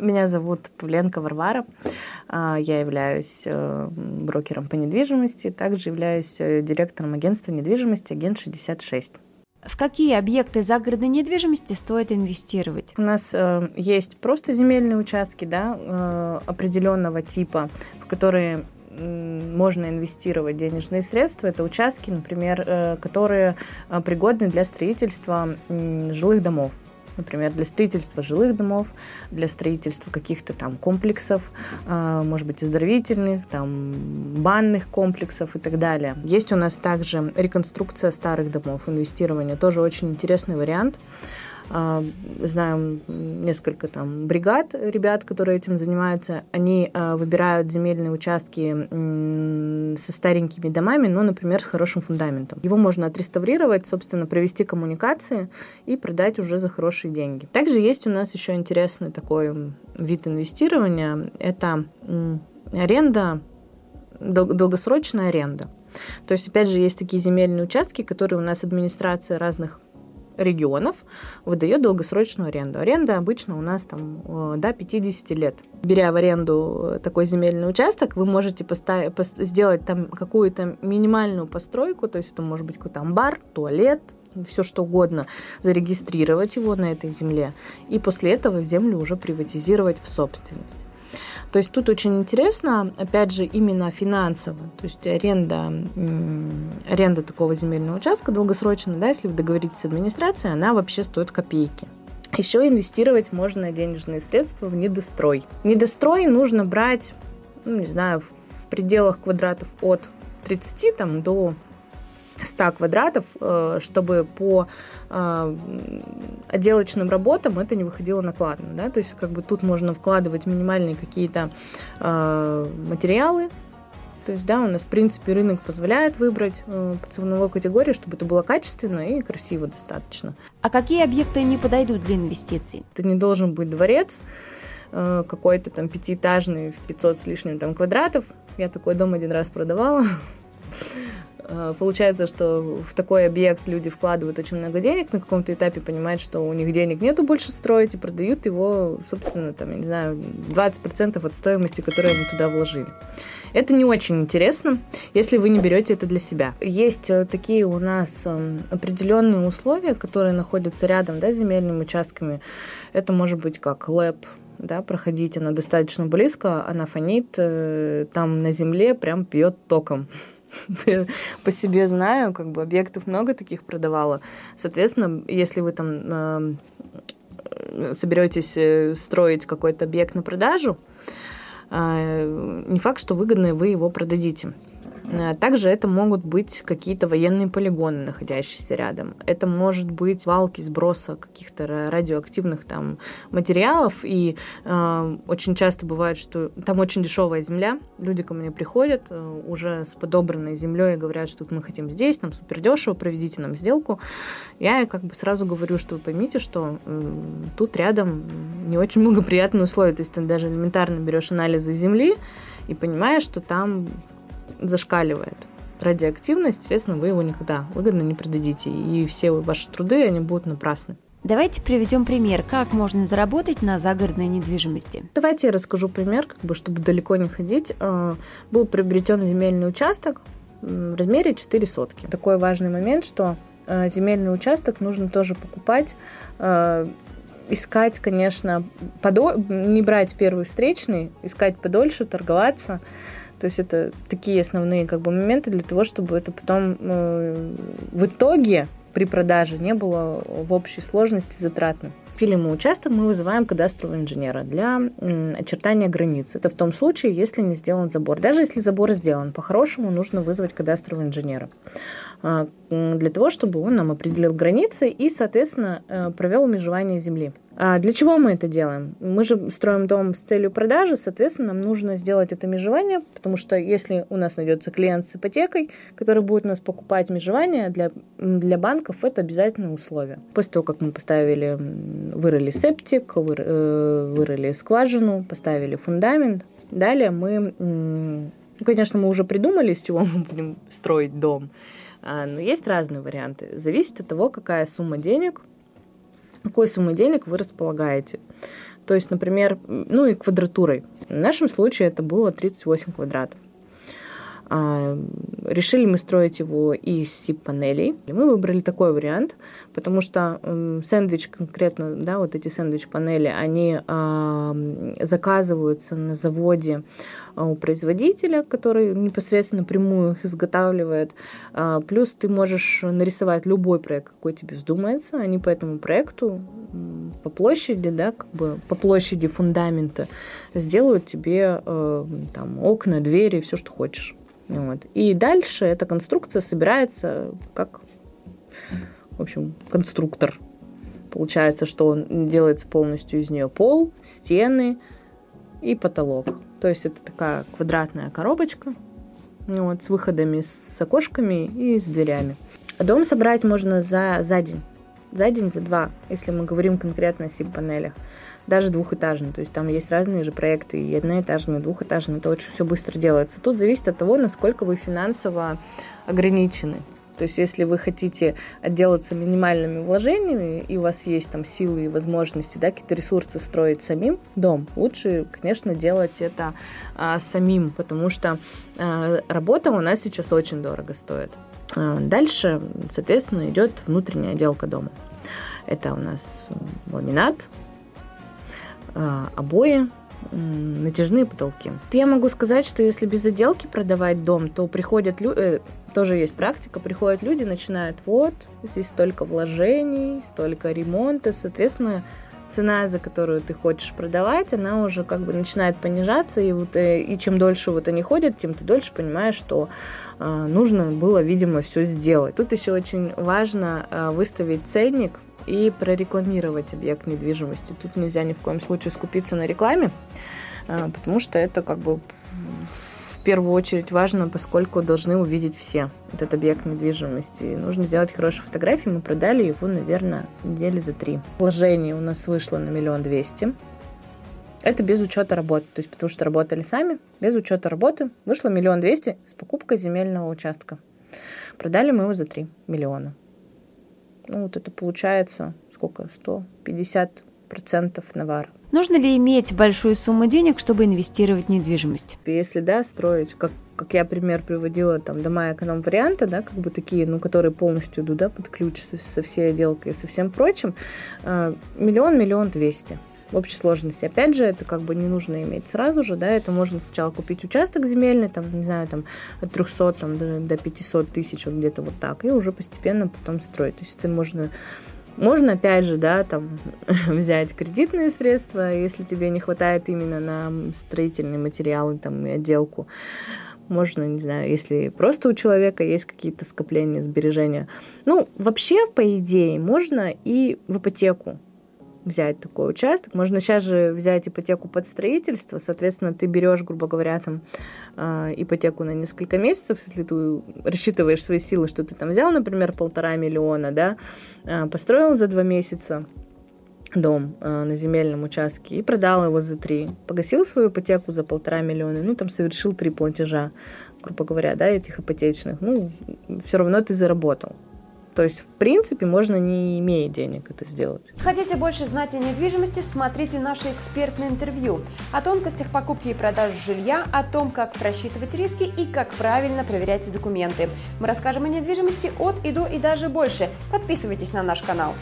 Меня зовут Павленко Варвара. А, я являюсь э, брокером по недвижимости, также являюсь э, директором агентства недвижимости «Агент 66». В какие объекты загородной недвижимости стоит инвестировать? У нас э, есть просто земельные участки да, э, определенного типа, в которые можно инвестировать денежные средства. Это участки, например, э, которые пригодны для строительства жилых домов например, для строительства жилых домов, для строительства каких-то там комплексов, э, может быть, оздоровительных, там, банных комплексов и так далее. Есть у нас также реконструкция старых домов, инвестирование, тоже очень интересный вариант. А, знаем несколько там бригад ребят, которые этим занимаются. Они а, выбирают земельные участки со старенькими домами, но, например, с хорошим фундаментом. Его можно отреставрировать, собственно, провести коммуникации и продать уже за хорошие деньги. Также есть у нас еще интересный такой вид инвестирования. Это аренда, долгосрочная аренда. То есть, опять же, есть такие земельные участки, которые у нас администрация разных регионов выдает долгосрочную аренду. Аренда обычно у нас там э, до 50 лет. Беря в аренду такой земельный участок, вы можете поставить, сделать там какую-то минимальную постройку, то есть это может быть какой-то амбар, туалет, все что угодно, зарегистрировать его на этой земле и после этого землю уже приватизировать в собственность. То есть тут очень интересно, опять же, именно финансово. То есть аренда, аренда такого земельного участка долгосрочно, да, если вы договоритесь с администрацией, она вообще стоит копейки. Еще инвестировать можно денежные средства в недострой. Недострой нужно брать, ну, не знаю, в пределах квадратов от 30 там, до 100 квадратов, э, чтобы по э, отделочным работам это не выходило накладно. Да? То есть как бы тут можно вкладывать минимальные какие-то э, материалы, то есть, да, у нас, в принципе, рынок позволяет выбрать э, по ценовой категории, чтобы это было качественно и красиво достаточно. А какие объекты не подойдут для инвестиций? Это не должен быть дворец, э, какой-то там пятиэтажный в 500 с лишним там квадратов. Я такой дом один раз продавала. Э, получается, что в такой объект люди вкладывают очень много денег, на каком-то этапе понимают, что у них денег нету больше строить, и продают его, собственно, там, я не знаю, 20% от стоимости, которую они туда вложили. Это не очень интересно, если вы не берете это для себя. Есть э, такие у нас эм, определенные условия, которые находятся рядом да, с земельными участками. Это может быть как лэп, да, проходить, она достаточно близко, она фонит, э, там на земле прям пьет током. по себе знаю, как бы объектов много таких продавала. Соответственно, если вы там э, соберетесь э, строить какой-то объект на продажу, э, не факт, что выгодно вы его продадите. Э, также это могут быть какие-то военные полигоны, находящиеся рядом. Это может быть валки сброса каких-то радиоактивных там материалов. И э, очень часто бывает, что там очень дешевая земля. Люди ко мне приходят э, уже с подобранной землей и говорят, что мы хотим здесь, нам супер дешево, проведите нам сделку. Я как бы сразу говорю, что вы поймите, что э, тут рядом не очень благоприятные условия. То есть ты даже элементарно берешь анализы земли и понимаешь, что там зашкаливает радиоактивность, соответственно, вы его никогда выгодно не продадите. И все ваши труды, они будут напрасны. Давайте приведем пример, как можно заработать на загородной недвижимости. Давайте я расскажу пример, как бы, чтобы далеко не ходить. А, был приобретен земельный участок в размере 4 сотки. Такой важный момент, что а, земельный участок нужно тоже покупать а, искать, конечно, подо... не брать первый встречный, искать подольше, торговаться, то есть это такие основные как бы моменты для того, чтобы это потом э, в итоге при продаже не было в общей сложности затратно. Пилим участок, мы вызываем кадастрового инженера для очертания границ. Это в том случае, если не сделан забор. Даже если забор сделан, по-хорошему нужно вызвать кадастрового инженера а, для того, чтобы он нам определил границы и, соответственно, э, провел межевание земли. А для чего мы это делаем? Мы же строим дом с целью продажи, соответственно, нам нужно сделать это межевание, потому что если у нас найдется клиент с ипотекой, который будет нас покупать межевание, для, для банков это обязательное условие. После того, как мы поставили, вырыли септик, э, вырыли скважину, поставили фундамент, далее мы, ну, конечно, мы уже придумали, с чего мы будем строить дом, а, но есть разные варианты. Зависит от того, какая сумма денег какой суммой денег вы располагаете. То есть, например, ну и квадратурой. В нашем случае это было 38 квадратов. А, решили мы строить его из SIP-панелей. Мы выбрали такой вариант, потому что сэндвич конкретно, да, вот эти сэндвич-панели, они а, заказываются на заводе а, у производителя, который непосредственно прямую их изготавливает. Плюс ты можешь нарисовать любой проект, какой тебе вздумается. Они по этому проекту по площади, да, как бы по площади фундамента сделают тебе э, там окна, двери, все, что хочешь. Вот. И дальше эта конструкция собирается как, в общем, конструктор. Получается, что он делается полностью из нее пол, стены и потолок. То есть это такая квадратная коробочка вот, с выходами, с окошками и с дверями. Дом собрать можно за, за день. За день, за два, если мы говорим конкретно о SIP-панелях даже двухэтажный. То есть там есть разные же проекты, и одноэтажные, и двухэтажные. Это очень все быстро делается. Тут зависит от того, насколько вы финансово ограничены. То есть, если вы хотите отделаться минимальными вложениями, и у вас есть там силы и возможности, да, какие-то ресурсы строить самим дом, лучше, конечно, делать это а, самим, потому что а, работа у нас сейчас очень дорого стоит. А, дальше, соответственно, идет внутренняя отделка дома. Это у нас ламинат, обои, натяжные потолки. Я могу сказать, что если без отделки продавать дом, то приходят люди, э, тоже есть практика, приходят люди, начинают, вот, здесь столько вложений, столько ремонта, соответственно, цена, за которую ты хочешь продавать, она уже как бы начинает понижаться, и, вот, э, и чем дольше вот они ходят, тем ты дольше понимаешь, что э, нужно было, видимо, все сделать. Тут еще очень важно э, выставить ценник, и прорекламировать объект недвижимости. Тут нельзя ни в коем случае скупиться на рекламе, а, потому что это как бы в первую очередь важно, поскольку должны увидеть все этот объект недвижимости. нужно сделать хорошие фотографии. Мы продали его, наверное, недели за три. Вложение у нас вышло на миллион двести. Это без учета работы, то есть потому что работали сами, без учета работы вышло миллион двести с покупкой земельного участка. Продали мы его за 3 миллиона. Ну, вот это получается сколько? 150 процентов навара. Нужно ли иметь большую сумму денег, чтобы инвестировать в недвижимость? Если да, строить, как, как я пример приводила, там, дома эконом-варианта, да, как бы такие, ну, которые полностью идут, да, под ключ со, со всей отделкой и со всем прочим, э, миллион, миллион двести в общей сложности. Опять же, это как бы не нужно иметь сразу же, да, это можно сначала купить участок земельный, там, не знаю, там, от 300 там, до, до 500 тысяч, вот где-то вот так, и уже постепенно потом строить. То есть это можно можно, опять же, да, там, взять кредитные средства, если тебе не хватает именно на строительные материалы, там, и отделку. Можно, не знаю, если просто у человека есть какие-то скопления, сбережения. Ну, вообще, по идее, можно и в ипотеку взять такой участок. Можно сейчас же взять ипотеку под строительство, соответственно, ты берешь, грубо говоря, там э, ипотеку на несколько месяцев, если ты рассчитываешь свои силы, что ты там взял, например, полтора миллиона, да, э, построил за два месяца дом э, на земельном участке и продал его за три, погасил свою ипотеку за полтора миллиона, ну, там совершил три платежа, грубо говоря, да, этих ипотечных, ну, все равно ты заработал. То есть, в принципе, можно не имея денег это сделать. Хотите больше знать о недвижимости, смотрите наше экспертное интервью о тонкостях покупки и продажи жилья, о том, как просчитывать риски и как правильно проверять документы. Мы расскажем о недвижимости от и до и даже больше. Подписывайтесь на наш канал.